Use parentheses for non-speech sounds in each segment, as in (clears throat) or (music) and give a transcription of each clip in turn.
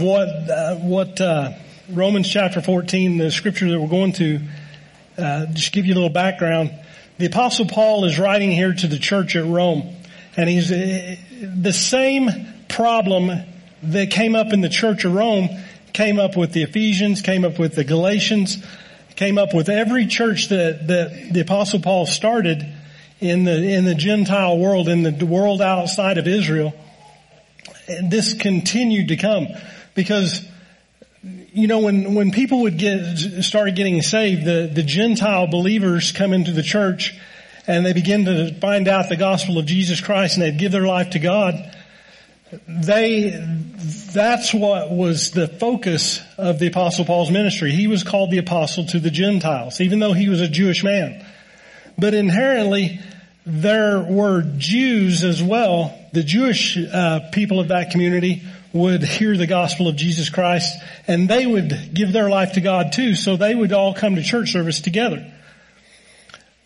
what uh, what uh, Romans chapter 14, the scripture that we're going to, uh, just give you a little background. The apostle Paul is writing here to the church at Rome, and he's uh, the same problem that came up in the church of Rome came up with the Ephesians, came up with the Galatians, came up with every church that that the apostle Paul started in the in the Gentile world, in the world outside of Israel. And this continued to come because you know, when, when people would get, started getting saved, the, the Gentile believers come into the church and they begin to find out the gospel of Jesus Christ and they'd give their life to God. They, that's what was the focus of the apostle Paul's ministry. He was called the apostle to the Gentiles, even though he was a Jewish man. But inherently, there were Jews as well, the Jewish uh, people of that community would hear the gospel of Jesus Christ and they would give their life to God too. So they would all come to church service together.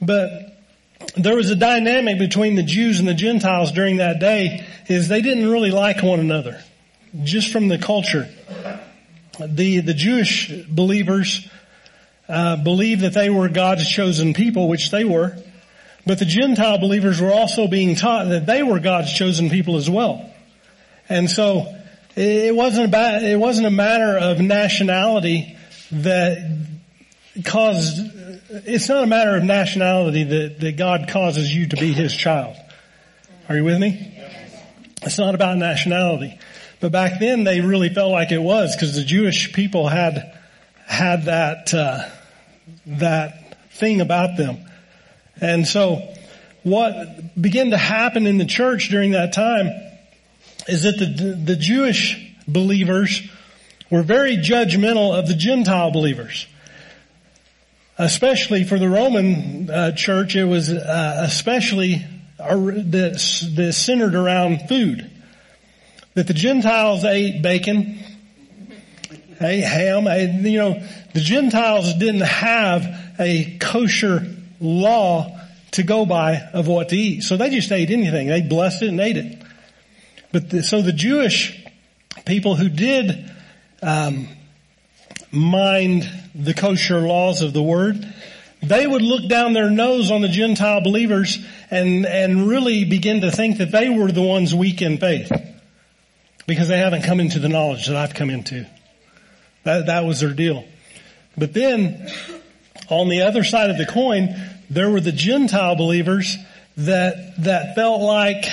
But there was a dynamic between the Jews and the Gentiles during that day is they didn't really like one another. Just from the culture. The, the Jewish believers, uh, believed that they were God's chosen people, which they were. But the Gentile believers were also being taught that they were God's chosen people as well. And so it wasn't about, it wasn't a matter of nationality that caused, it's not a matter of nationality that, that God causes you to be His child. Are you with me? It's not about nationality. But back then they really felt like it was because the Jewish people had, had that, uh, that thing about them. And so what began to happen in the church during that time is that the, the Jewish believers were very judgmental of the Gentile believers. Especially for the Roman uh, church, it was uh, especially that, that centered around food. That the Gentiles ate bacon, ate ham, ate, you know, the Gentiles didn't have a kosher law to go by of what to eat. So they just ate anything. They blessed it and ate it. But the, so the Jewish people who did um, mind the kosher laws of the word, they would look down their nose on the Gentile believers and and really begin to think that they were the ones weak in faith because they haven't come into the knowledge that I've come into. That that was their deal. But then on the other side of the coin, there were the Gentile believers that that felt like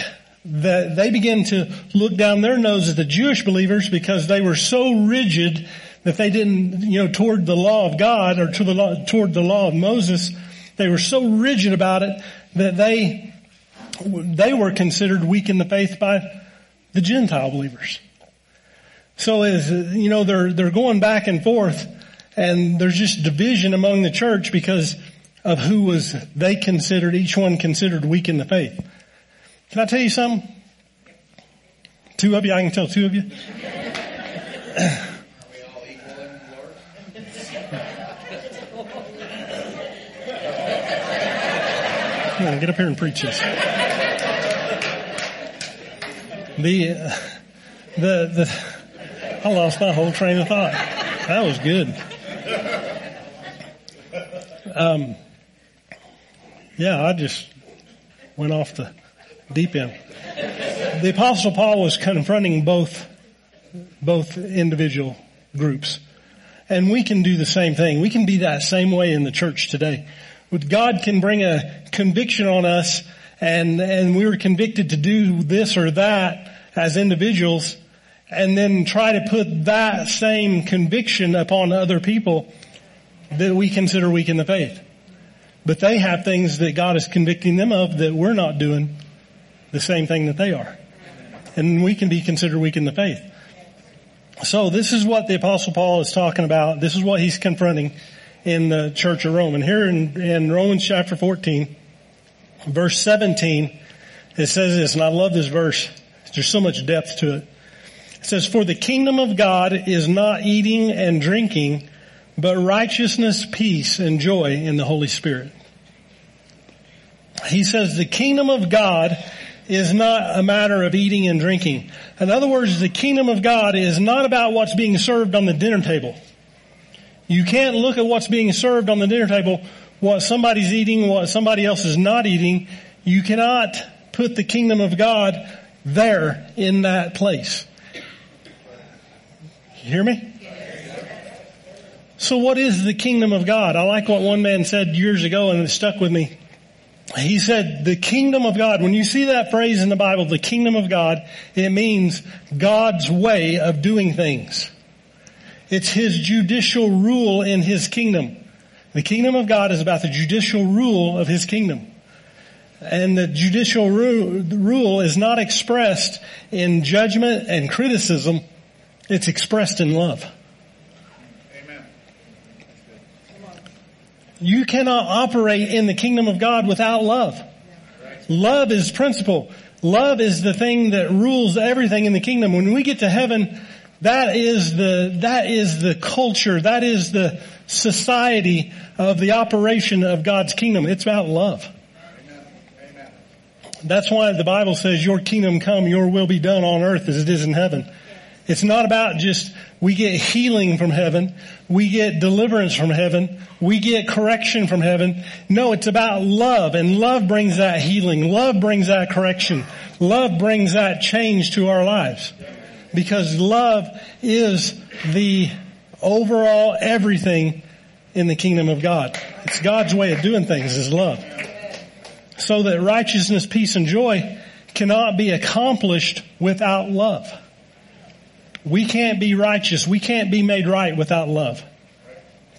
that they began to look down their nose at the Jewish believers because they were so rigid that they didn't, you know, toward the law of God or to the law, toward the law of Moses, they were so rigid about it that they, they were considered weak in the faith by the Gentile believers. So as, you know, they're, they're going back and forth and there's just division among the church because of who was they considered, each one considered weak in the faith. Can I tell you something? Two of you, I can tell two of you. Come on, get up here and preach this. The, uh, the, the, I lost my whole train of thought. That was good. Um, yeah, I just went off the deep in. The apostle Paul was confronting both, both individual groups. And we can do the same thing. We can be that same way in the church today. God can bring a conviction on us and, and we were convicted to do this or that as individuals and then try to put that same conviction upon other people that we consider weak in the faith. But they have things that God is convicting them of that we're not doing the same thing that they are. And we can be considered weak in the faith. So this is what the apostle Paul is talking about. This is what he's confronting in the church of Rome. And here in, in Romans chapter 14, verse 17, it says this, and I love this verse. There's so much depth to it. It says, for the kingdom of God is not eating and drinking, but righteousness, peace, and joy in the Holy Spirit. He says the kingdom of God is not a matter of eating and drinking. In other words, the kingdom of God is not about what's being served on the dinner table. You can't look at what's being served on the dinner table, what somebody's eating, what somebody else is not eating. You cannot put the kingdom of God there in that place. You hear me? So what is the kingdom of God? I like what one man said years ago and it stuck with me. He said, the kingdom of God, when you see that phrase in the Bible, the kingdom of God, it means God's way of doing things. It's His judicial rule in His kingdom. The kingdom of God is about the judicial rule of His kingdom. And the judicial rule is not expressed in judgment and criticism. It's expressed in love. You cannot operate in the kingdom of God without love. Love is principle. Love is the thing that rules everything in the kingdom. When we get to heaven, that is the, that is the culture, that is the society of the operation of God's kingdom. It's about love. That's why the Bible says, your kingdom come, your will be done on earth as it is in heaven. It's not about just we get healing from heaven, we get deliverance from heaven, we get correction from heaven. No, it's about love and love brings that healing. Love brings that correction. Love brings that change to our lives. Because love is the overall everything in the kingdom of God. It's God's way of doing things is love. So that righteousness, peace, and joy cannot be accomplished without love. We can't be righteous. We can't be made right without love.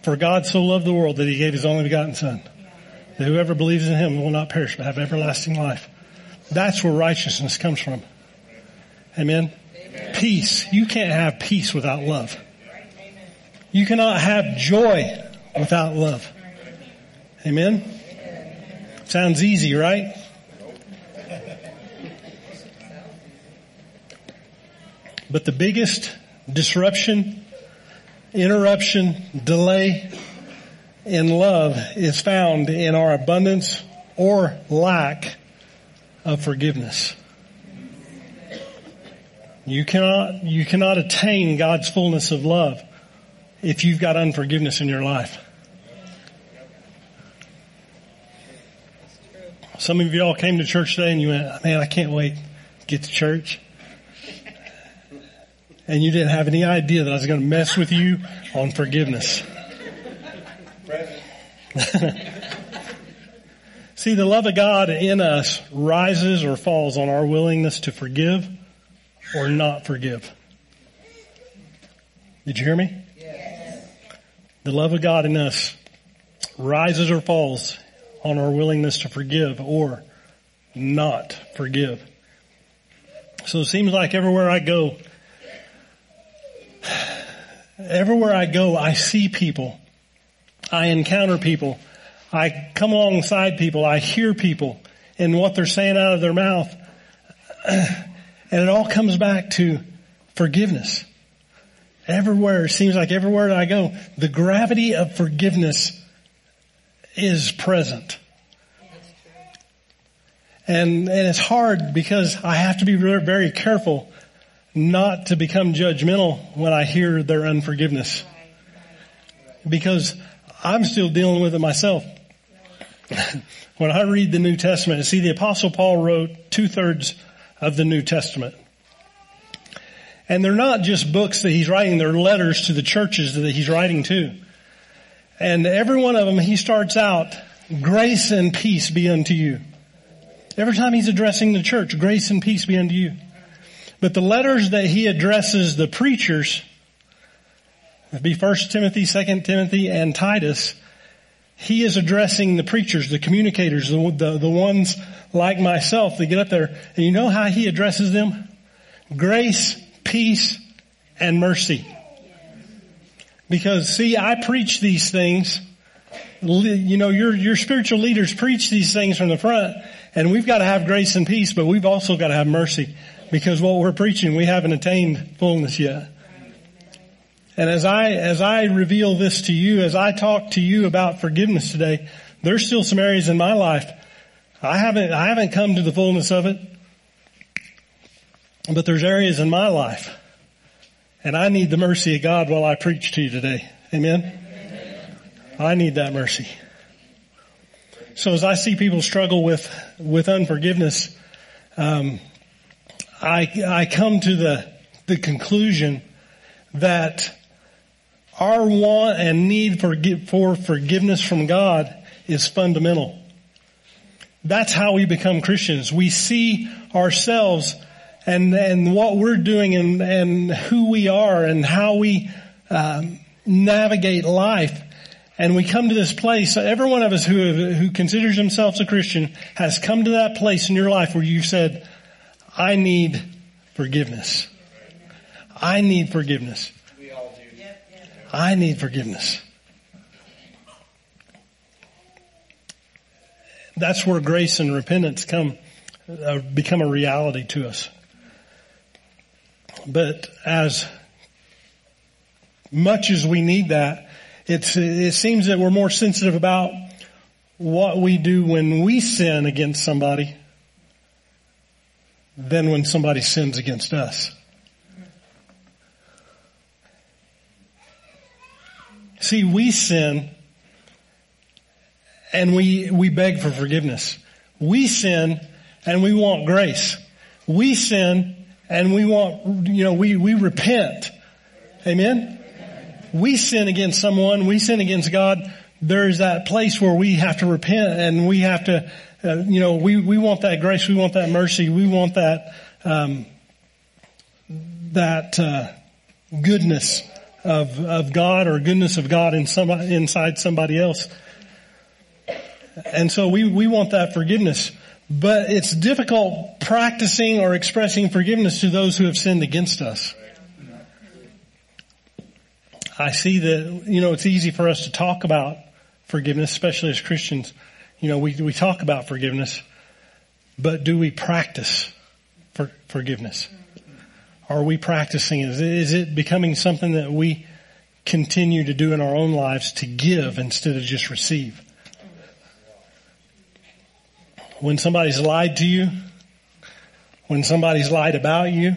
For God so loved the world that he gave his only begotten son. That whoever believes in him will not perish but have everlasting life. That's where righteousness comes from. Amen. Amen. Peace. You can't have peace without love. You cannot have joy without love. Amen. Sounds easy, right? But the biggest disruption, interruption, delay in love is found in our abundance or lack of forgiveness. You cannot, you cannot attain God's fullness of love if you've got unforgiveness in your life. Some of y'all came to church today and you went, man, I can't wait to get to church and you didn't have any idea that I was going to mess with you on forgiveness. (laughs) See, the love of God in us rises or falls on our willingness to forgive or not forgive. Did you hear me? Yes. The love of God in us rises or falls on our willingness to forgive or not forgive. So it seems like everywhere I go, Everywhere I go, I see people. I encounter people. I come alongside people. I hear people and what they're saying out of their mouth. (clears throat) And it all comes back to forgiveness. Everywhere, it seems like everywhere I go, the gravity of forgiveness is present. And, and it's hard because I have to be very careful not to become judgmental when I hear their unforgiveness. Because I'm still dealing with it myself. (laughs) when I read the New Testament, see the apostle Paul wrote two thirds of the New Testament. And they're not just books that he's writing, they're letters to the churches that he's writing to. And every one of them, he starts out, grace and peace be unto you. Every time he's addressing the church, grace and peace be unto you. But the letters that he addresses the preachers, be First Timothy, Second Timothy, and Titus, he is addressing the preachers, the communicators, the, the, the ones like myself that get up there. And you know how he addresses them? Grace, peace, and mercy. Because see, I preach these things. You know, your, your spiritual leaders preach these things from the front and we've got to have grace and peace, but we've also got to have mercy because what we're preaching, we haven't attained fullness yet. And as I, as I reveal this to you, as I talk to you about forgiveness today, there's still some areas in my life I haven't, I haven't come to the fullness of it. But there's areas in my life and I need the mercy of God while I preach to you today. Amen. Amen. I need that mercy. So as I see people struggle with, with unforgiveness, um, I, I come to the, the conclusion that our want and need for, for forgiveness from God is fundamental. That's how we become Christians. We see ourselves and, and what we're doing and, and who we are and how we um, navigate life. And we come to this place, every one of us who, who considers themselves a Christian has come to that place in your life where you said, I need forgiveness. I need forgiveness. We all do. I need forgiveness. That's where grace and repentance come, uh, become a reality to us. But as much as we need that, it's, it seems that we're more sensitive about what we do when we sin against somebody than when somebody sins against us. See, we sin and we, we beg for forgiveness. We sin and we want grace. We sin and we want, you know, we, we repent. Amen? We sin against someone, we sin against God. There's that place where we have to repent and we have to uh, you know, we, we want that grace, we want that mercy, we want that, um, that, uh, goodness of, of God or goodness of God in some, inside somebody else. And so we, we want that forgiveness. But it's difficult practicing or expressing forgiveness to those who have sinned against us. I see that, you know, it's easy for us to talk about forgiveness, especially as Christians. You know, we, we talk about forgiveness, but do we practice for forgiveness? Are we practicing it? Is it becoming something that we continue to do in our own lives to give instead of just receive? When somebody's lied to you, when somebody's lied about you,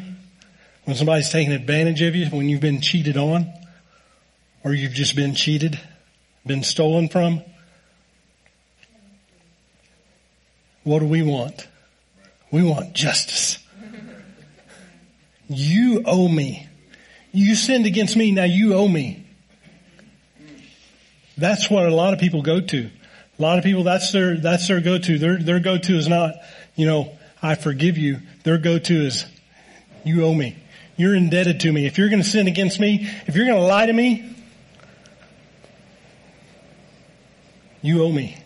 when somebody's taken advantage of you, when you've been cheated on, or you've just been cheated, been stolen from, What do we want? We want justice. You owe me. You sinned against me, now you owe me. That's what a lot of people go to. A lot of people, that's their, that's their go-to. Their, their go-to is not, you know, I forgive you. Their go-to is, you owe me. You're indebted to me. If you're going to sin against me, if you're going to lie to me, you owe me.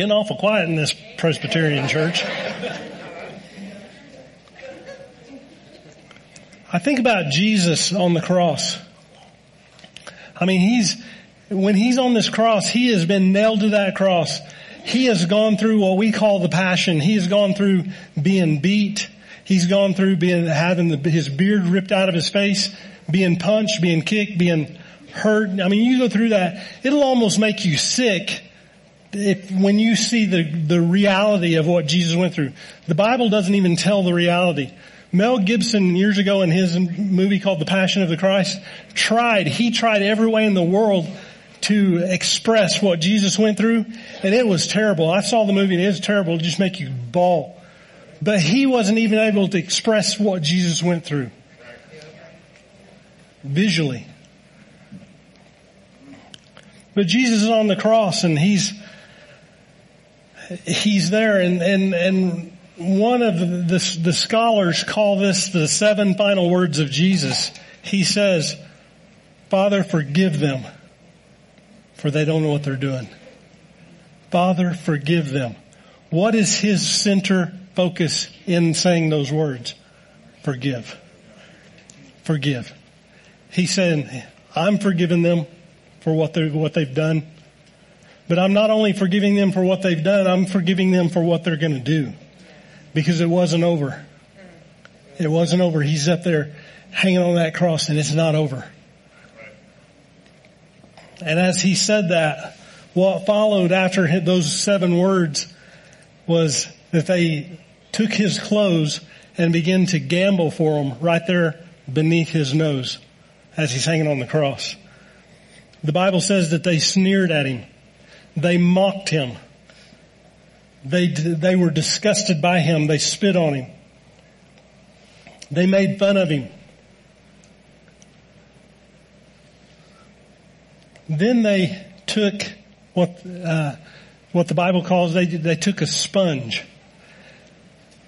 Getting awful quiet in this Presbyterian church. I think about Jesus on the cross. I mean, he's, when he's on this cross, he has been nailed to that cross. He has gone through what we call the passion. He has gone through being beat. He's gone through being, having the, his beard ripped out of his face, being punched, being kicked, being hurt. I mean, you go through that, it'll almost make you sick if, when you see the, the reality of what Jesus went through, the Bible doesn't even tell the reality. Mel Gibson years ago in his movie called The Passion of the Christ tried, he tried every way in the world to express what Jesus went through and it was terrible. I saw the movie and it was terrible. It just make you bawl. But he wasn't even able to express what Jesus went through. Visually. But Jesus is on the cross and he's he's there and, and, and one of the, the scholars call this the seven final words of Jesus. He says, Father, forgive them for they don't know what they're doing. Father, forgive them. What is his center focus in saying those words? Forgive. Forgive. He's saying, I'm forgiving them for what they what they've done. But I'm not only forgiving them for what they've done, I'm forgiving them for what they're going to do. Because it wasn't over. It wasn't over. He's up there hanging on that cross and it's not over. And as he said that, what followed after those seven words was that they took his clothes and began to gamble for him right there beneath his nose as he's hanging on the cross. The Bible says that they sneered at him. They mocked him. They, they were disgusted by him. They spit on him. They made fun of him. Then they took what, uh, what the Bible calls, they, they took a sponge.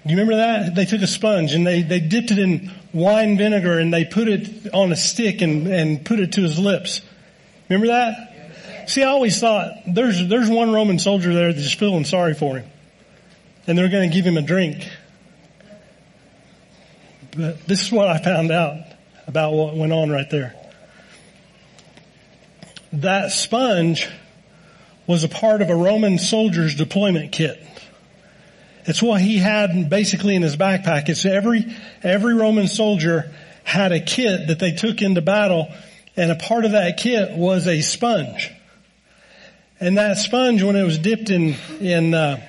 Do you remember that? They took a sponge and they, they dipped it in wine vinegar and they put it on a stick and, and put it to his lips. Remember that? See, I always thought there's, there's one Roman soldier there that's feeling sorry for him and they're going to give him a drink. But this is what I found out about what went on right there. That sponge was a part of a Roman soldier's deployment kit. It's what he had basically in his backpack. It's every, every Roman soldier had a kit that they took into battle and a part of that kit was a sponge. And that sponge, when it was dipped in, in, uh,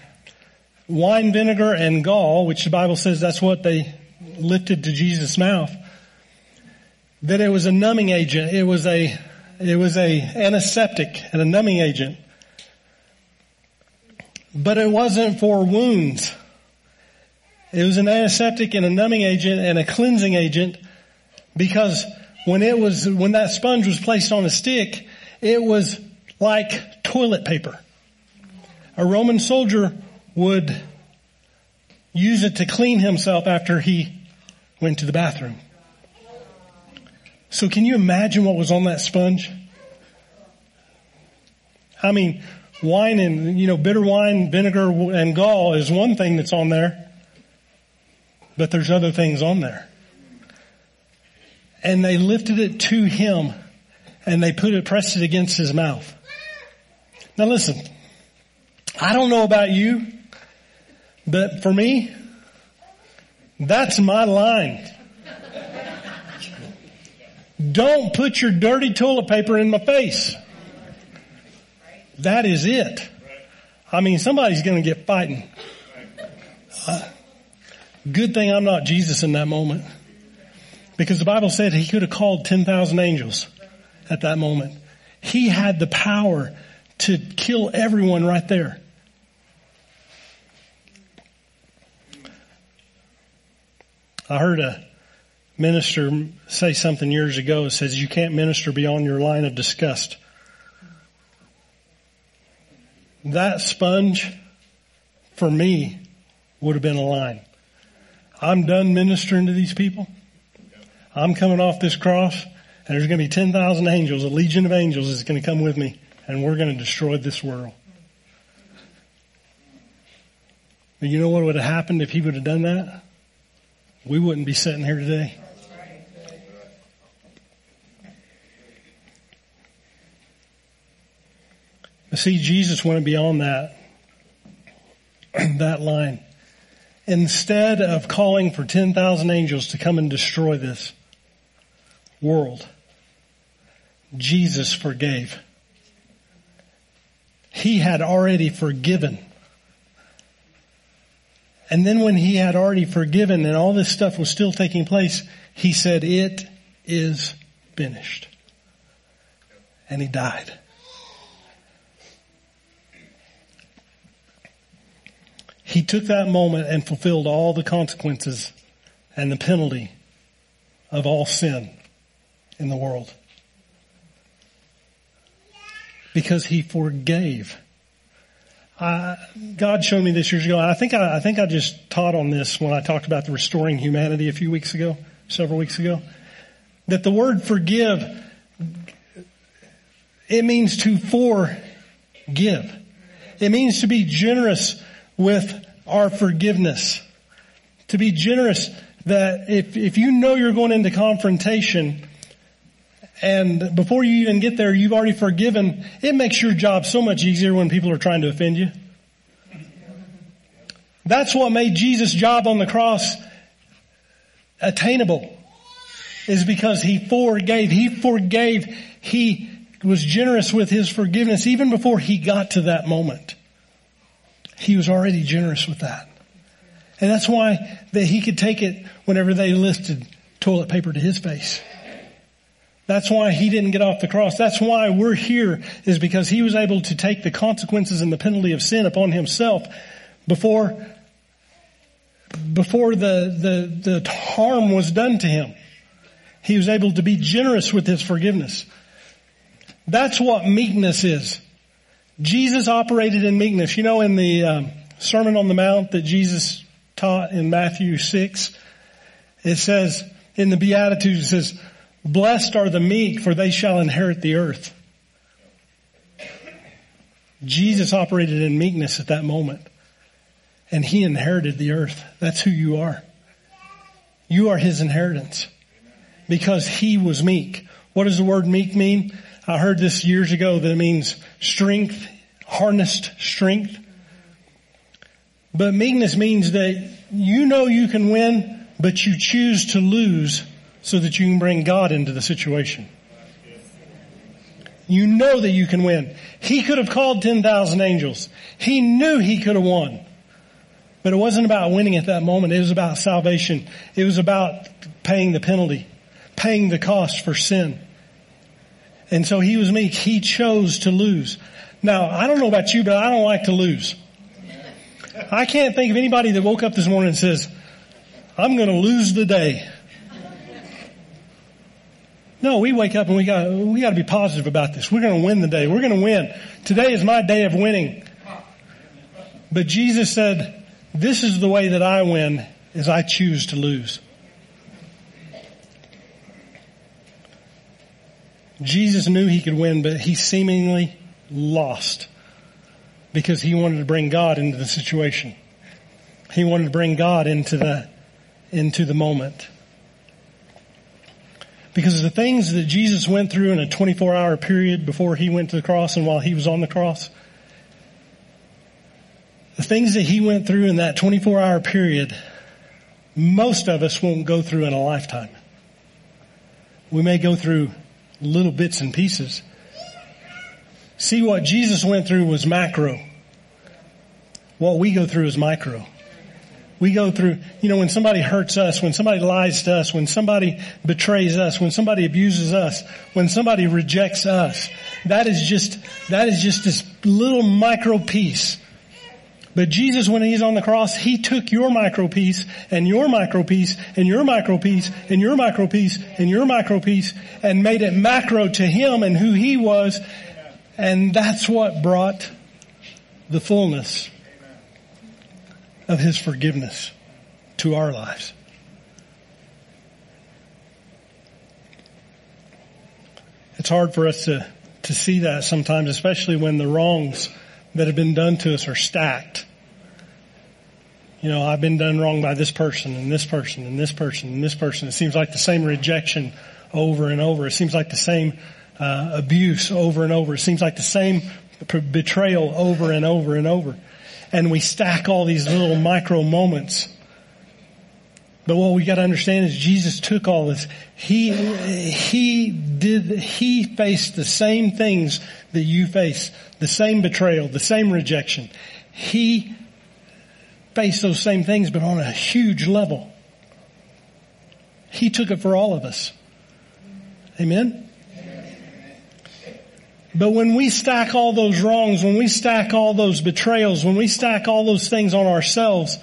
wine vinegar and gall, which the Bible says that's what they lifted to Jesus' mouth, that it was a numbing agent. It was a, it was a antiseptic and a numbing agent. But it wasn't for wounds. It was an antiseptic and a numbing agent and a cleansing agent because when it was, when that sponge was placed on a stick, it was like toilet paper. A Roman soldier would use it to clean himself after he went to the bathroom. So can you imagine what was on that sponge? I mean, wine and, you know, bitter wine, vinegar and gall is one thing that's on there, but there's other things on there. And they lifted it to him and they put it, pressed it against his mouth. Now listen, I don't know about you, but for me, that's my line. Don't put your dirty toilet paper in my face. That is it. I mean, somebody's going to get fighting. Uh, good thing I'm not Jesus in that moment. Because the Bible said he could have called 10,000 angels at that moment. He had the power to kill everyone right there. I heard a minister say something years ago. It says you can't minister beyond your line of disgust. That sponge for me would have been a line. I'm done ministering to these people. I'm coming off this cross and there's going to be 10,000 angels, a legion of angels is going to come with me and we're going to destroy this world. But you know what would have happened if he would have done that? We wouldn't be sitting here today. See, Jesus went beyond that, (clears throat) that line. Instead of calling for 10,000 angels to come and destroy this world, Jesus forgave. He had already forgiven. And then when he had already forgiven and all this stuff was still taking place, he said, it is finished. And he died. He took that moment and fulfilled all the consequences and the penalty of all sin in the world. Because he forgave. Uh, God showed me this years ago. I think I, I think I just taught on this when I talked about the restoring humanity a few weeks ago, several weeks ago. That the word forgive, it means to forgive. It means to be generous with our forgiveness. To be generous that if, if you know you're going into confrontation and before you even get there, you've already forgiven, it makes your job so much easier when people are trying to offend you. That's what made Jesus' job on the cross attainable is because he forgave. He forgave. He was generous with his forgiveness even before he got to that moment. He was already generous with that. And that's why that he could take it whenever they listed toilet paper to his face. That's why he didn't get off the cross. That's why we're here is because he was able to take the consequences and the penalty of sin upon himself before, before the, the, the harm was done to him. He was able to be generous with his forgiveness. That's what meekness is. Jesus operated in meekness. You know, in the um, Sermon on the Mount that Jesus taught in Matthew 6, it says, in the Beatitudes, it says, Blessed are the meek, for they shall inherit the earth. Jesus operated in meekness at that moment, and he inherited the earth. That's who you are. You are his inheritance because he was meek. What does the word meek mean? I heard this years ago that it means strength, harnessed strength. But meekness means that you know you can win, but you choose to lose so that you can bring God into the situation. You know that you can win. He could have called 10,000 angels. He knew he could have won. But it wasn't about winning at that moment. It was about salvation. It was about paying the penalty, paying the cost for sin. And so he was meek. He chose to lose. Now, I don't know about you, but I don't like to lose. I can't think of anybody that woke up this morning and says, I'm going to lose the day. No, we wake up and we got we got to be positive about this. We're going to win the day. We're going to win. Today is my day of winning. But Jesus said, "This is the way that I win: is I choose to lose." Jesus knew he could win, but he seemingly lost because he wanted to bring God into the situation. He wanted to bring God into the into the moment. Because the things that Jesus went through in a 24 hour period before he went to the cross and while he was on the cross, the things that he went through in that 24 hour period, most of us won't go through in a lifetime. We may go through little bits and pieces. See what Jesus went through was macro. What we go through is micro. We go through, you know, when somebody hurts us, when somebody lies to us, when somebody betrays us, when somebody abuses us, when somebody rejects us, that is just, that is just this little micro piece. But Jesus, when He's on the cross, He took your micro piece and your micro piece and your micro piece and your micro piece and your micro piece and made it macro to Him and who He was. And that's what brought the fullness of His forgiveness to our lives. It's hard for us to, to see that sometimes, especially when the wrongs that have been done to us are stacked. You know, I've been done wrong by this person and this person and this person and this person. It seems like the same rejection over and over. It seems like the same uh, abuse over and over. It seems like the same betrayal over and over and over and we stack all these little micro moments. But what we got to understand is Jesus took all this. He, he did, he faced the same things that you face. The same betrayal, the same rejection. He faced those same things, but on a huge level. He took it for all of us. Amen? But when we stack all those wrongs, when we stack all those betrayals, when we stack all those things on ourselves,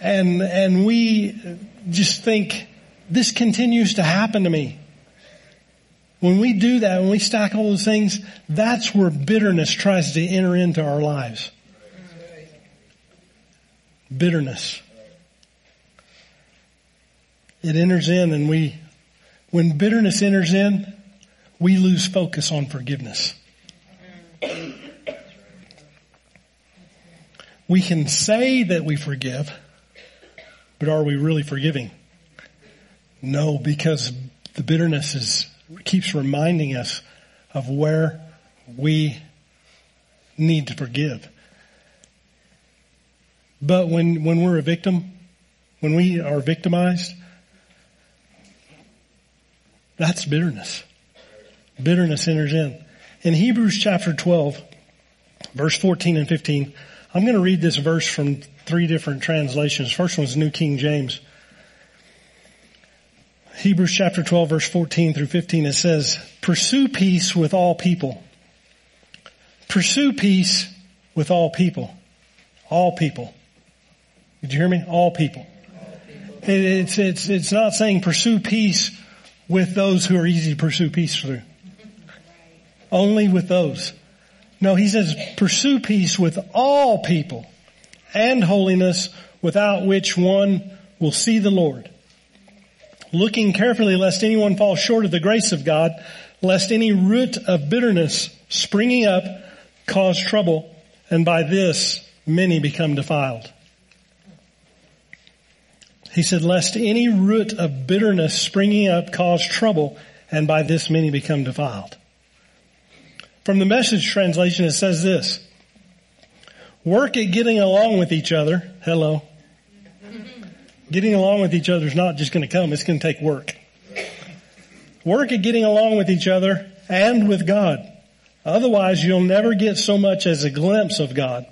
and, and we just think, this continues to happen to me. When we do that, when we stack all those things, that's where bitterness tries to enter into our lives. Bitterness. It enters in and we, when bitterness enters in, we lose focus on forgiveness. We can say that we forgive, but are we really forgiving? No, because the bitterness is, keeps reminding us of where we need to forgive. But when, when we're a victim, when we are victimized, that's bitterness bitterness enters in. In Hebrews chapter 12, verse 14 and 15, I'm going to read this verse from three different translations. First one one's New King James. Hebrews chapter 12 verse 14 through 15 it says, pursue peace with all people. Pursue peace with all people. All people. Did you hear me? All people. It's, it's, it's not saying pursue peace with those who are easy to pursue peace through. Only with those. No, he says pursue peace with all people and holiness without which one will see the Lord. Looking carefully lest anyone fall short of the grace of God, lest any root of bitterness springing up cause trouble, and by this many become defiled. He said, lest any root of bitterness springing up cause trouble, and by this many become defiled. From the message translation, it says this, work at getting along with each other. Hello. Getting along with each other is not just going to come, it's going to take work. Work at getting along with each other and with God. Otherwise, you'll never get so much as a glimpse of God.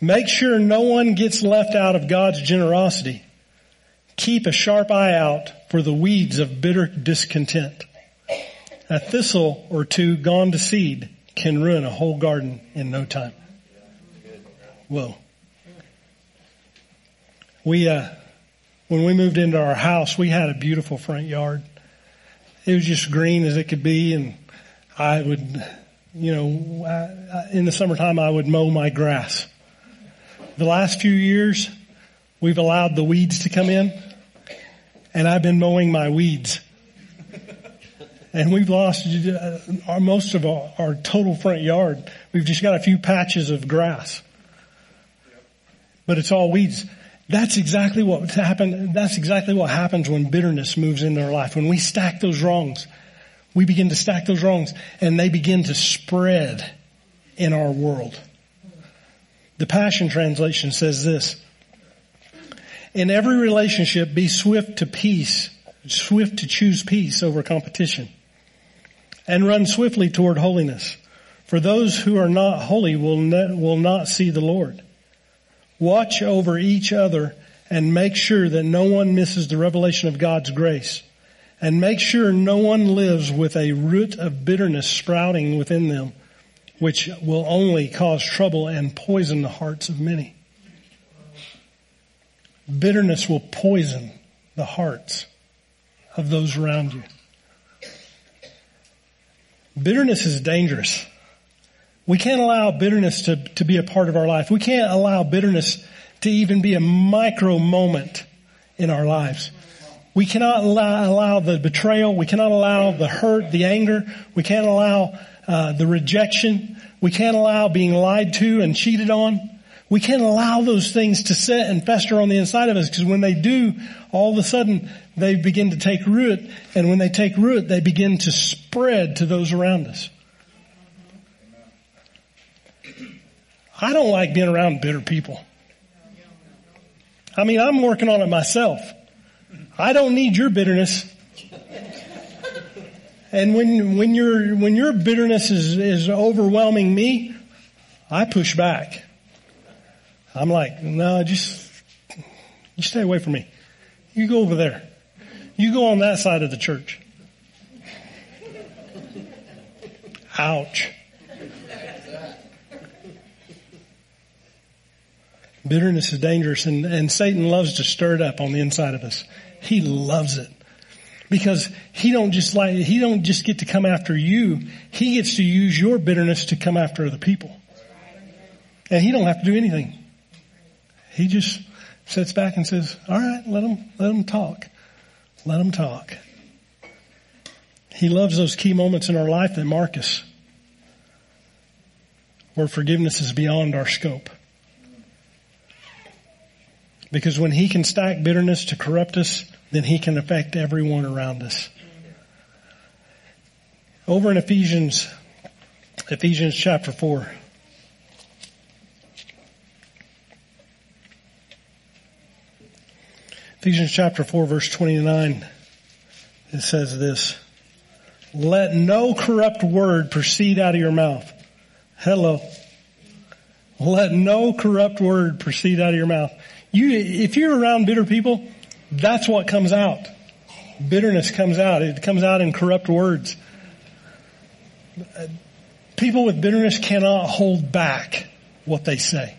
Make sure no one gets left out of God's generosity. Keep a sharp eye out for the weeds of bitter discontent. A thistle or two gone to seed can ruin a whole garden in no time. Whoa. We, uh, when we moved into our house, we had a beautiful front yard. It was just green as it could be and I would, you know, in the summertime I would mow my grass. The last few years, we've allowed the weeds to come in and I've been mowing my weeds. And we've lost uh, our, most of our, our total front yard. We've just got a few patches of grass. But it's all weeds. That's exactly what happened. That's exactly what happens when bitterness moves into our life. When we stack those wrongs, we begin to stack those wrongs and they begin to spread in our world. The Passion Translation says this, in every relationship, be swift to peace, swift to choose peace over competition, and run swiftly toward holiness. For those who are not holy will, ne- will not see the Lord. Watch over each other and make sure that no one misses the revelation of God's grace. And make sure no one lives with a root of bitterness sprouting within them, which will only cause trouble and poison the hearts of many. Bitterness will poison the hearts of those around you. Bitterness is dangerous. We can't allow bitterness to, to be a part of our life. We can't allow bitterness to even be a micro moment in our lives. We cannot allow, allow the betrayal. We cannot allow the hurt, the anger. We can't allow uh, the rejection. We can't allow being lied to and cheated on. We can't allow those things to sit and fester on the inside of us because when they do, all of a sudden they begin to take root and when they take root, they begin to spread to those around us. I don't like being around bitter people. I mean, I'm working on it myself. I don't need your bitterness. And when, when your, when your bitterness is, is overwhelming me, I push back. I'm like, no, just, you stay away from me. You go over there. You go on that side of the church. Ouch. Bitterness is dangerous and, and Satan loves to stir it up on the inside of us. He loves it. Because he don't just like, he don't just get to come after you. He gets to use your bitterness to come after other people. And he don't have to do anything. He just sits back and says, all right, let them, let them talk. Let them talk. He loves those key moments in our life that mark us where forgiveness is beyond our scope. Because when he can stack bitterness to corrupt us, then he can affect everyone around us. Over in Ephesians, Ephesians chapter 4, Ephesians chapter 4 verse 29, it says this, let no corrupt word proceed out of your mouth. Hello. Let no corrupt word proceed out of your mouth. You, if you're around bitter people, that's what comes out. Bitterness comes out. It comes out in corrupt words. People with bitterness cannot hold back what they say.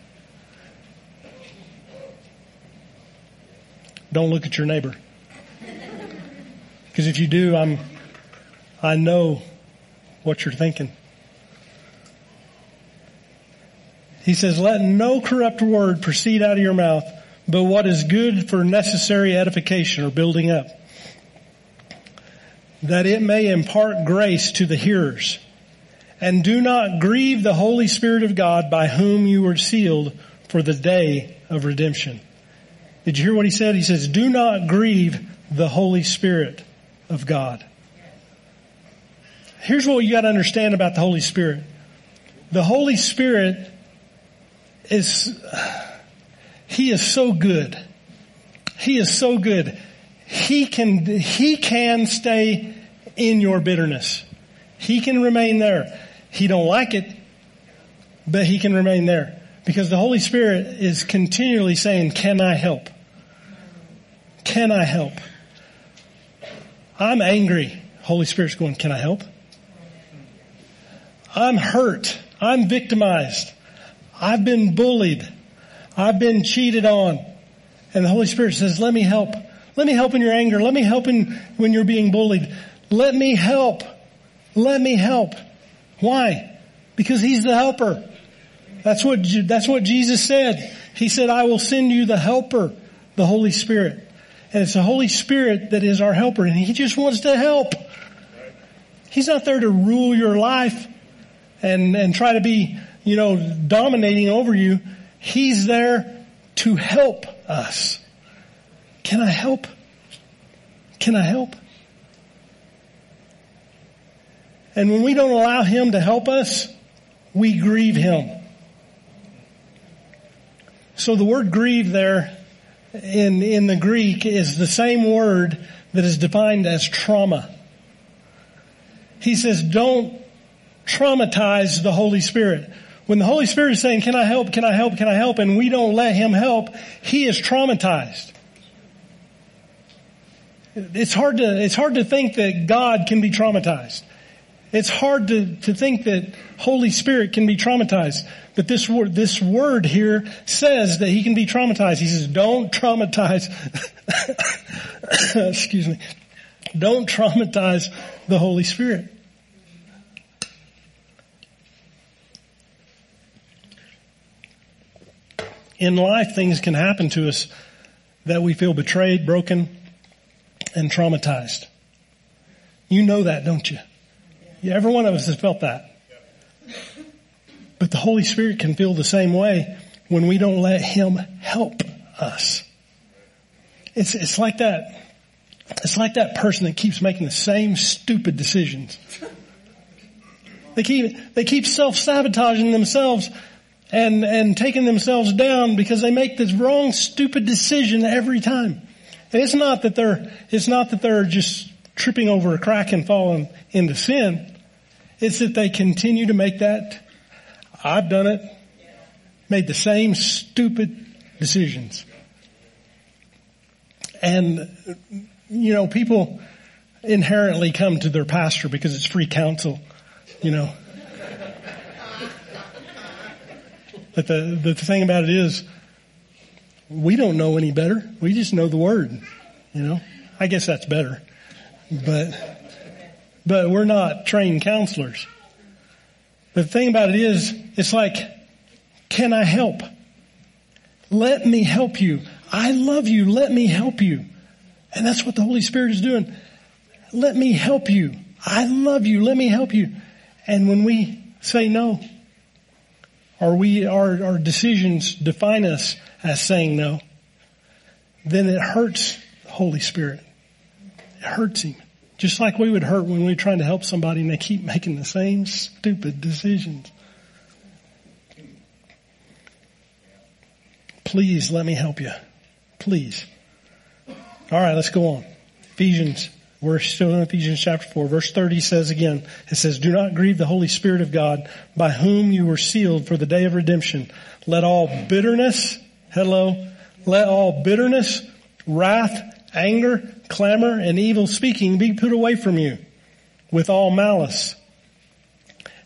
Don't look at your neighbor. Because if you do, I'm, I know what you're thinking. He says, let no corrupt word proceed out of your mouth, but what is good for necessary edification or building up, that it may impart grace to the hearers. And do not grieve the Holy Spirit of God by whom you were sealed for the day of redemption. Did you hear what he said? He says, do not grieve the Holy Spirit of God. Here's what you got to understand about the Holy Spirit. The Holy Spirit is, He is so good. He is so good. He can, He can stay in your bitterness. He can remain there. He don't like it, but He can remain there. Because the Holy Spirit is continually saying, can I help? Can I help? I'm angry. Holy Spirit's going, can I help? I'm hurt. I'm victimized. I've been bullied. I've been cheated on. And the Holy Spirit says, let me help. Let me help in your anger. Let me help in when you're being bullied. Let me help. Let me help. Why? Because He's the helper. That's what, that's what Jesus said. He said, I will send you the helper, the Holy Spirit. And it's the Holy Spirit that is our helper and He just wants to help. He's not there to rule your life and, and try to be, you know, dominating over you. He's there to help us. Can I help? Can I help? And when we don't allow Him to help us, we grieve Him. So the word grieve there in, in the Greek is the same word that is defined as trauma. He says, don't traumatize the Holy Spirit. When the Holy Spirit is saying, can I help, can I help, can I help, and we don't let Him help, He is traumatized. It's hard to, it's hard to think that God can be traumatized. It's hard to, to think that Holy Spirit can be traumatized. But this word, this word here says that he can be traumatized. He says, don't traumatize, (laughs) excuse me, don't traumatize the Holy Spirit. In life, things can happen to us that we feel betrayed, broken, and traumatized. You know that, don't you? Yeah, every one of us has felt that. But the Holy Spirit can feel the same way when we don't let Him help us. It's, it's like that, it's like that person that keeps making the same stupid decisions. They keep, they keep self-sabotaging themselves and, and taking themselves down because they make this wrong, stupid decision every time. And it's not that they're, it's not that they're just tripping over a crack and falling into sin. It's that they continue to make that. I've done it. Made the same stupid decisions. And, you know, people inherently come to their pastor because it's free counsel, you know. But the, the thing about it is, we don't know any better. We just know the word, you know. I guess that's better. But, but we're not trained counselors. But the thing about it is, it's like, can I help? Let me help you. I love you. Let me help you. And that's what the Holy Spirit is doing. Let me help you. I love you. Let me help you. And when we say no, or we, our, our decisions define us as saying no, then it hurts the Holy Spirit. It hurts Him. Just like we would hurt when we're trying to help somebody and they keep making the same stupid decisions. Please let me help you. Please. All right, let's go on. Ephesians We're still in Ephesians chapter 4. Verse 30 says again, it says, Do not grieve the Holy Spirit of God, by whom you were sealed for the day of redemption. Let all bitterness, hello, let all bitterness, wrath, anger, clamor, and evil speaking be put away from you with all malice.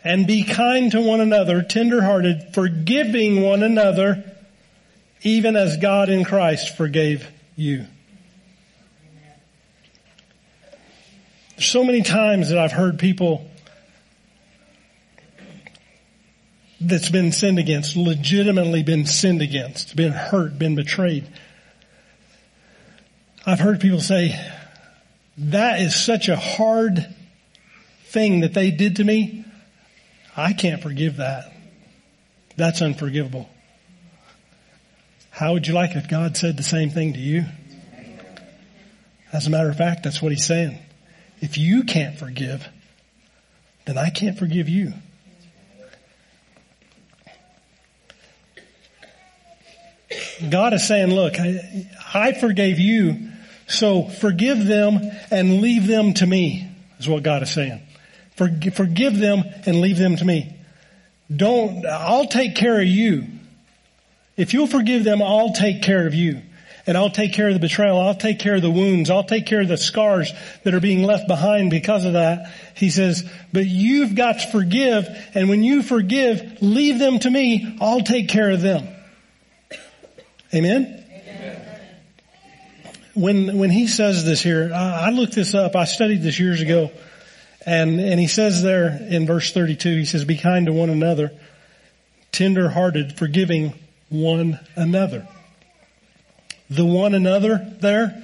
And be kind to one another, tenderhearted, forgiving one another, even as God in Christ forgave you. There's so many times that I've heard people that's been sinned against, legitimately been sinned against, been hurt, been betrayed. I've heard people say, that is such a hard thing that they did to me. I can't forgive that. That's unforgivable. How would you like if God said the same thing to you? As a matter of fact, that's what he's saying. If you can't forgive, then I can't forgive you. God is saying, look, I, I, forgave you, so forgive them and leave them to me, is what God is saying. Forgive, them and leave them to me. Don't, I'll take care of you. If you'll forgive them, I'll take care of you. And I'll take care of the betrayal. I'll take care of the wounds. I'll take care of the scars that are being left behind because of that. He says, but you've got to forgive. And when you forgive, leave them to me. I'll take care of them. Amen? When, when he says this here, I, I looked this up. I studied this years ago. And, and he says there in verse 32, he says, be kind to one another, tender hearted, forgiving one another. The one another there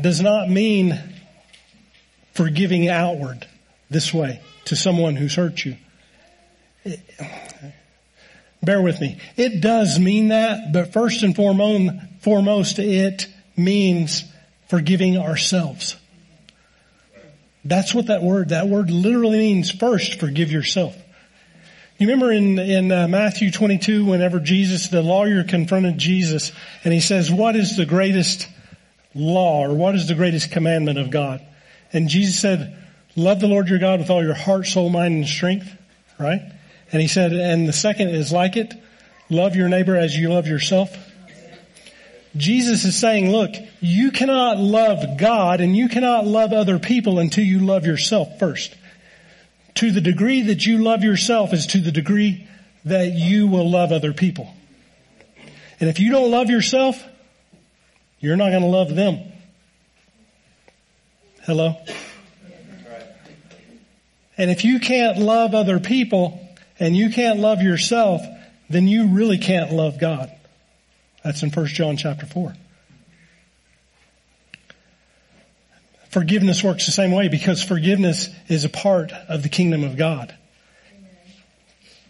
does not mean forgiving outward this way to someone who's hurt you. bear with me. It does mean that, but first and foremost, foremost, it means forgiving ourselves. That's what that word, that word literally means first, forgive yourself. You remember in, in uh, Matthew 22, whenever Jesus, the lawyer confronted Jesus and he says, what is the greatest law or what is the greatest commandment of God? And Jesus said, love the Lord your God with all your heart, soul, mind, and strength, right? And he said, and the second is like it, love your neighbor as you love yourself. Jesus is saying, look, you cannot love God and you cannot love other people until you love yourself first. To the degree that you love yourself is to the degree that you will love other people. And if you don't love yourself, you're not going to love them. Hello? And if you can't love other people and you can't love yourself, then you really can't love God. That's in 1 John chapter 4. Forgiveness works the same way because forgiveness is a part of the kingdom of God.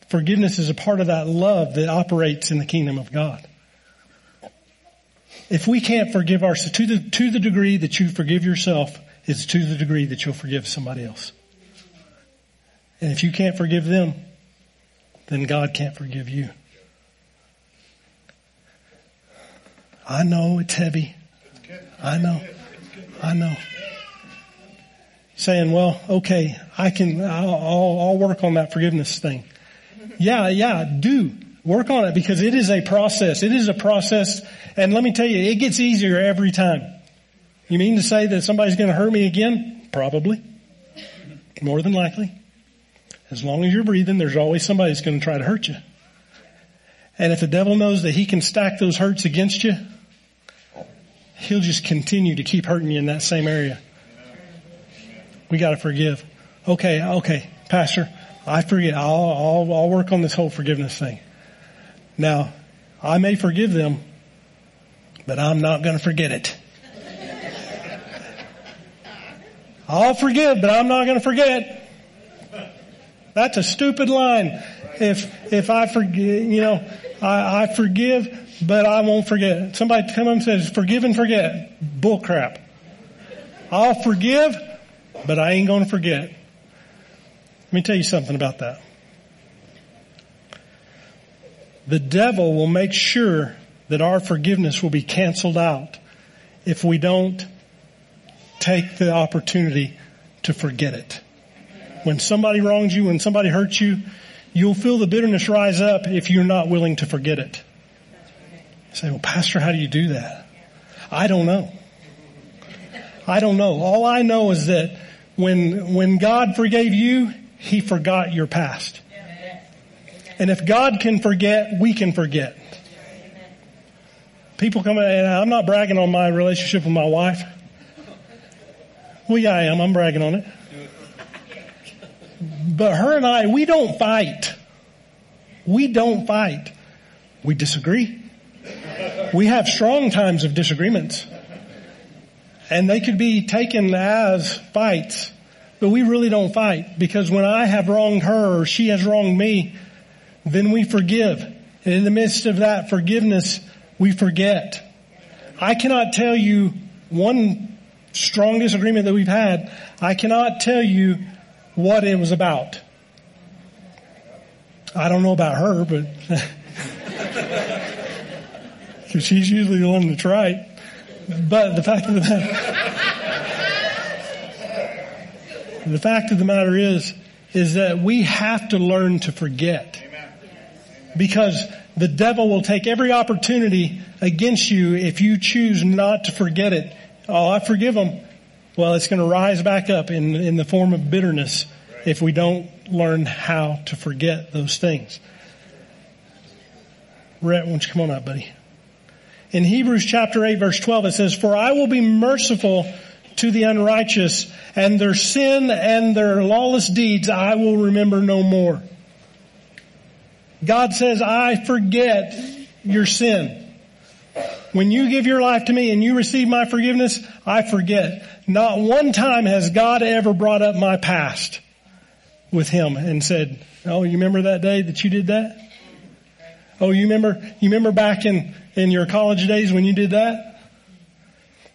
Forgiveness is a part of that love that operates in the kingdom of God. If we can't forgive ourselves to the, to the degree that you forgive yourself is to the degree that you'll forgive somebody else. And if you can't forgive them, then God can't forgive you. I know it's heavy. I know. I know saying, well, okay, I can, I'll, I'll, I'll work on that forgiveness thing. Yeah, yeah, do work on it because it is a process. It is a process. And let me tell you, it gets easier every time. You mean to say that somebody's going to hurt me again? Probably. More than likely. As long as you're breathing, there's always somebody that's going to try to hurt you. And if the devil knows that he can stack those hurts against you, he'll just continue to keep hurting you in that same area. We got to forgive. Okay, okay, Pastor, I forget. I'll, I'll, I'll work on this whole forgiveness thing. Now, I may forgive them, but I'm not going to forget it. I'll forgive, but I'm not going to forget. That's a stupid line. If if I forgive, you know, I, I forgive, but I won't forget. Somebody come up and says, "Forgive and forget." Bull crap. I'll forgive, but I ain't going to forget. Let me tell you something about that. The devil will make sure that our forgiveness will be canceled out if we don't take the opportunity to forget it. When somebody wrongs you, when somebody hurts you, you'll feel the bitterness rise up if you're not willing to forget it. You say, well, pastor, how do you do that? I don't know. I don't know. All I know is that when, when God forgave you, He forgot your past. And if God can forget, we can forget. People come, and I'm not bragging on my relationship with my wife. Well, yeah, I am. I'm bragging on it. But her and I, we don't fight. We don't fight. We disagree. We have strong times of disagreements. And they could be taken as fights. But we really don't fight because when I have wronged her or she has wronged me, then we forgive. And in the midst of that forgiveness, we forget. I cannot tell you one strong disagreement that we've had. I cannot tell you what it was about. I don't know about her, but (laughs) she's usually the one that's right. But the fact of the matter, the fact of the matter is, is that we have to learn to forget. Because the devil will take every opportunity against you if you choose not to forget it. Oh, I forgive him. Well, it's going to rise back up in, in the form of bitterness if we don't learn how to forget those things. Rhett, why don't you come on up, buddy? In Hebrews chapter 8 verse 12 it says, For I will be merciful to the unrighteous and their sin and their lawless deeds I will remember no more. God says, I forget your sin. When you give your life to me and you receive my forgiveness, I forget. Not one time has God ever brought up my past with him and said, Oh, you remember that day that you did that? Oh, you remember, you remember back in, in your college days when you did that?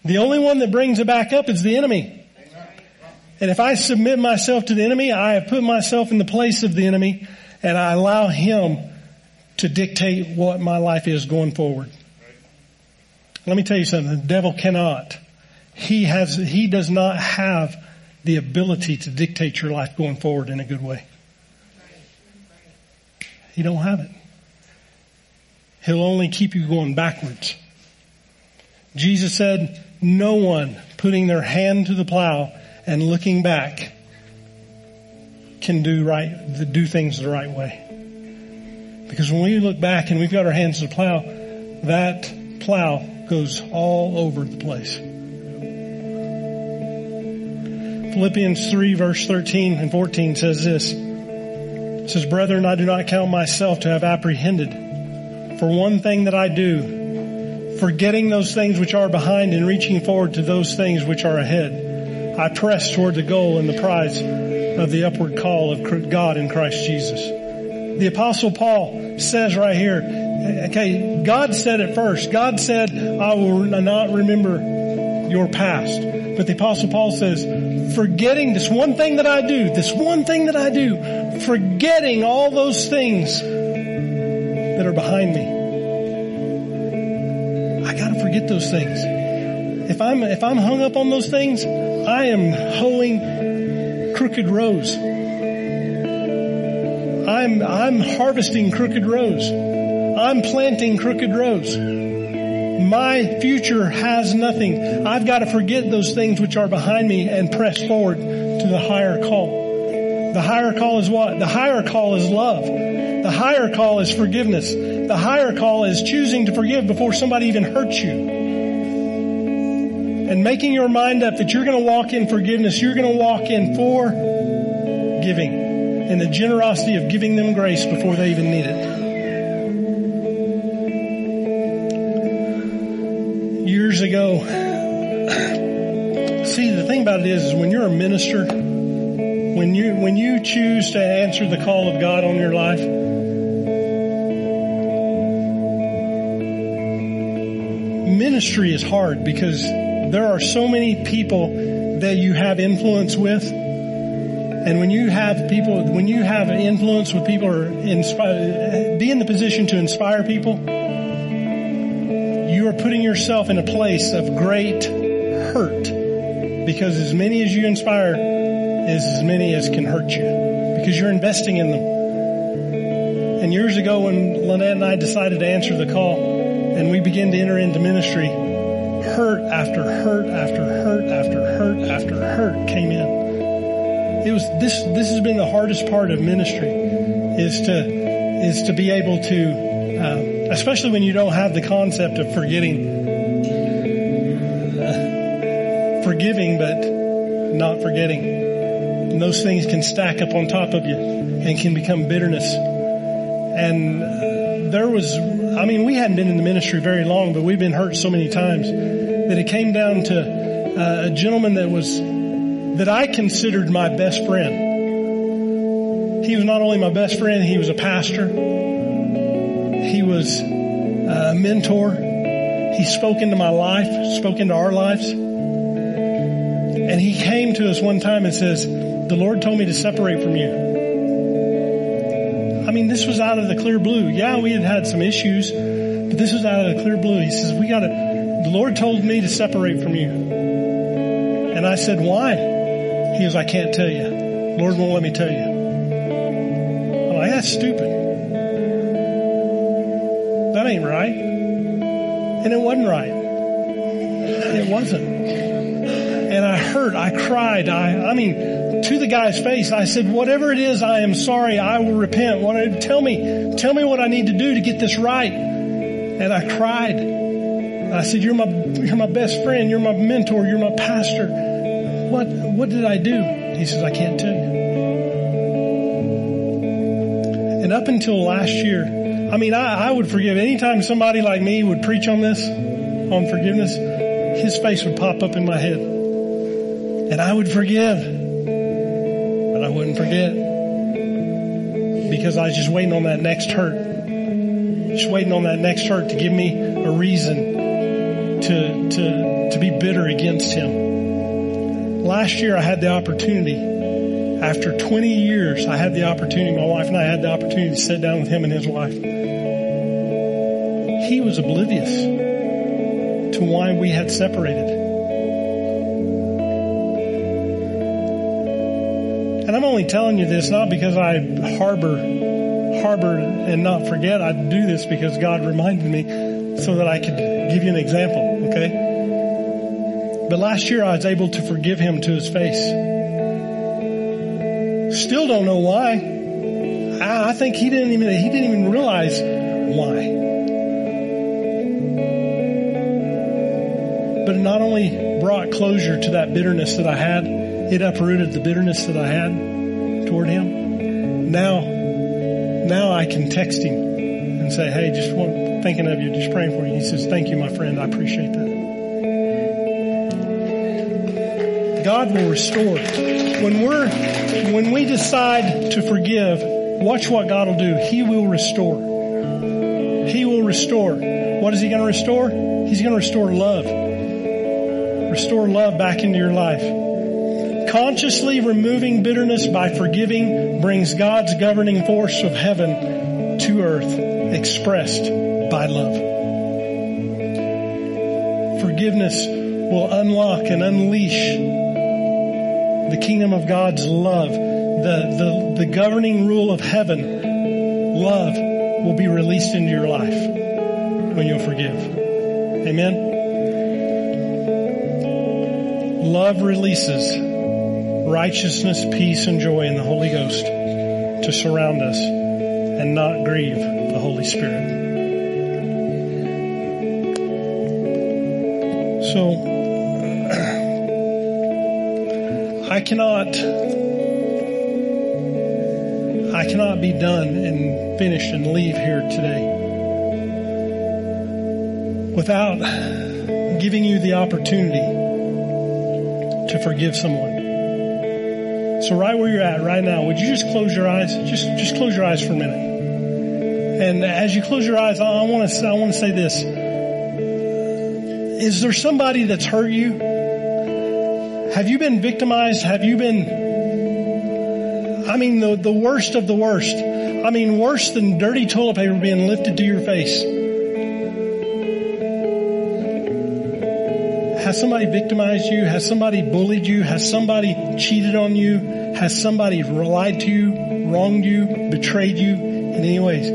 The only one that brings it back up is the enemy. And if I submit myself to the enemy, I have put myself in the place of the enemy and I allow him to dictate what my life is going forward. Let me tell you something. The devil cannot. He has, he does not have the ability to dictate your life going forward in a good way. He don't have it. He'll only keep you going backwards. Jesus said, no one putting their hand to the plow and looking back can do right, do things the right way. Because when we look back and we've got our hands to the plow, that plow goes all over the place. Philippians 3 verse 13 and 14 says this. It says, Brethren, I do not count myself to have apprehended. For one thing that I do, forgetting those things which are behind and reaching forward to those things which are ahead, I press toward the goal and the prize of the upward call of God in Christ Jesus. The apostle Paul says right here, okay, God said it first. God said, I will not remember your past. But the apostle Paul says, forgetting this one thing that I do, this one thing that I do, forgetting all those things that are behind me. I gotta forget those things. If I'm, if I'm hung up on those things, I am hoeing crooked rows. I'm, I'm harvesting crooked rows. I'm planting crooked rows. My future has nothing. I've got to forget those things which are behind me and press forward to the higher call. The higher call is what? The higher call is love. The higher call is forgiveness. The higher call is choosing to forgive before somebody even hurts you. And making your mind up that you're going to walk in forgiveness. You're going to walk in for giving and the generosity of giving them grace before they even need it. About it is, is when you're a minister, when you when you choose to answer the call of God on your life, ministry is hard because there are so many people that you have influence with. And when you have people, when you have influence with people or inspire, be in the position to inspire people, you are putting yourself in a place of great hurt Because as many as you inspire is as many as can hurt you because you're investing in them. And years ago when Lynette and I decided to answer the call and we began to enter into ministry, hurt after hurt after hurt after hurt after hurt came in. It was this, this has been the hardest part of ministry is to, is to be able to, uh, especially when you don't have the concept of forgetting, forgiving, but not forgetting. And those things can stack up on top of you and can become bitterness. And there was, I mean, we hadn't been in the ministry very long, but we've been hurt so many times that it came down to uh, a gentleman that was, that I considered my best friend. He was not only my best friend, he was a pastor. He was a mentor. He spoke into my life, spoke into our lives. And he came to us one time and says, the Lord told me to separate from you. I mean, this was out of the clear blue. Yeah, we had had some issues, but this was out of the clear blue. He says, we gotta, the Lord told me to separate from you. And I said, why? He goes, I can't tell you. Lord won't let me tell you. I'm like, that's stupid. That ain't right. And it wasn't right. It wasn't. And I hurt, I cried, I, I mean, to the guy's face, I said, whatever it is, I am sorry, I will repent. What, tell me, tell me what I need to do to get this right. And I cried. I said, you're my, you're my best friend, you're my mentor, you're my pastor. What, what did I do? He says, I can't tell you. And up until last year, I mean, I, I would forgive anytime somebody like me would preach on this, on forgiveness, his face would pop up in my head. And I would forgive, but I wouldn't forget because I was just waiting on that next hurt. Just waiting on that next hurt to give me a reason to, to, to be bitter against him. Last year I had the opportunity after 20 years, I had the opportunity, my wife and I had the opportunity to sit down with him and his wife. He was oblivious to why we had separated. I'm only telling you this not because I harbor, harbor and not forget. I do this because God reminded me so that I could give you an example, okay? But last year I was able to forgive him to his face. Still don't know why. I think he didn't even, he didn't even realize why. But it not only brought closure to that bitterness that I had, it uprooted the bitterness that I had toward him. Now, now I can text him and say, hey, just want, thinking of you, just praying for you. He says, thank you, my friend. I appreciate that. God will restore. When we're, when we decide to forgive, watch what God will do. He will restore. He will restore. What is He going to restore? He's going to restore love. Restore love back into your life. Consciously removing bitterness by forgiving brings God's governing force of heaven to earth, expressed by love. Forgiveness will unlock and unleash the kingdom of God's love, the, the, the governing rule of heaven, love will be released into your life when you'll forgive. Amen. Love releases righteousness, peace, and joy in the Holy Ghost to surround us and not grieve the Holy Spirit. So, (clears throat) I cannot, I cannot be done and finished and leave here today without giving you the opportunity to forgive someone. So right where you're at right now, would you just close your eyes? Just, just close your eyes for a minute. And as you close your eyes, I want to, I want to say this. Is there somebody that's hurt you? Have you been victimized? Have you been, I mean, the, the worst of the worst. I mean, worse than dirty toilet paper being lifted to your face. Has somebody victimized you? Has somebody bullied you? Has somebody cheated on you? Has somebody lied to you, wronged you, betrayed you in any ways?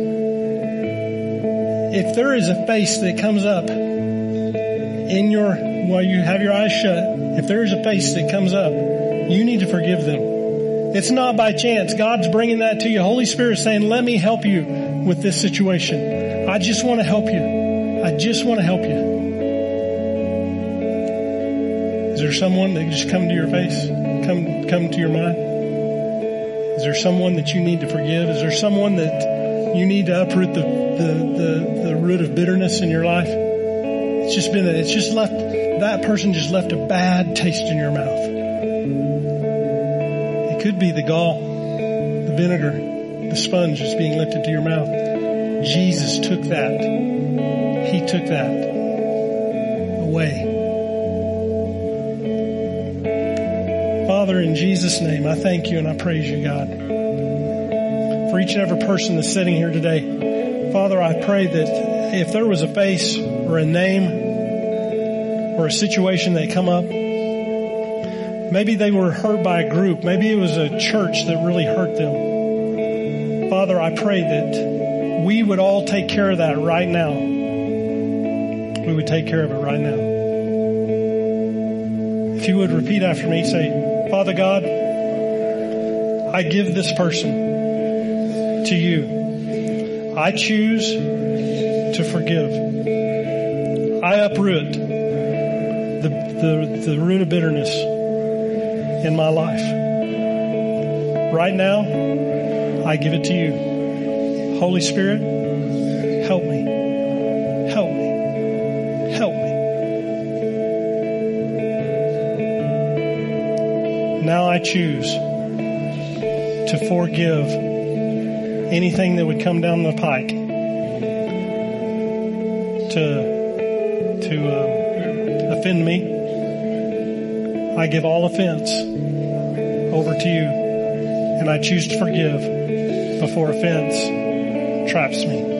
If there is a face that comes up in your, while you have your eyes shut, if there is a face that comes up, you need to forgive them. It's not by chance. God's bringing that to you. Holy Spirit is saying, let me help you with this situation. I just want to help you. I just want to help you. There someone that just come to your face? Come, come to your mind? Is there someone that you need to forgive? Is there someone that you need to uproot the, the, the, the root of bitterness in your life? It's just been, it's just left, that person just left a bad taste in your mouth. It could be the gall, the vinegar, the sponge that's being lifted to your mouth. Jesus took that. He took that away. Father, in Jesus' name, I thank you and I praise you, God, for each and every person that's sitting here today. Father, I pray that if there was a face or a name or a situation that come up, maybe they were hurt by a group, maybe it was a church that really hurt them. Father, I pray that we would all take care of that right now. We would take care of it right now. If you would repeat after me, say, Father God, I give this person to you. I choose to forgive. I uproot the, the, the root of bitterness in my life. Right now, I give it to you. Holy Spirit, choose to forgive anything that would come down the pike to to um, offend me. I give all offense over to you, and I choose to forgive before offense traps me.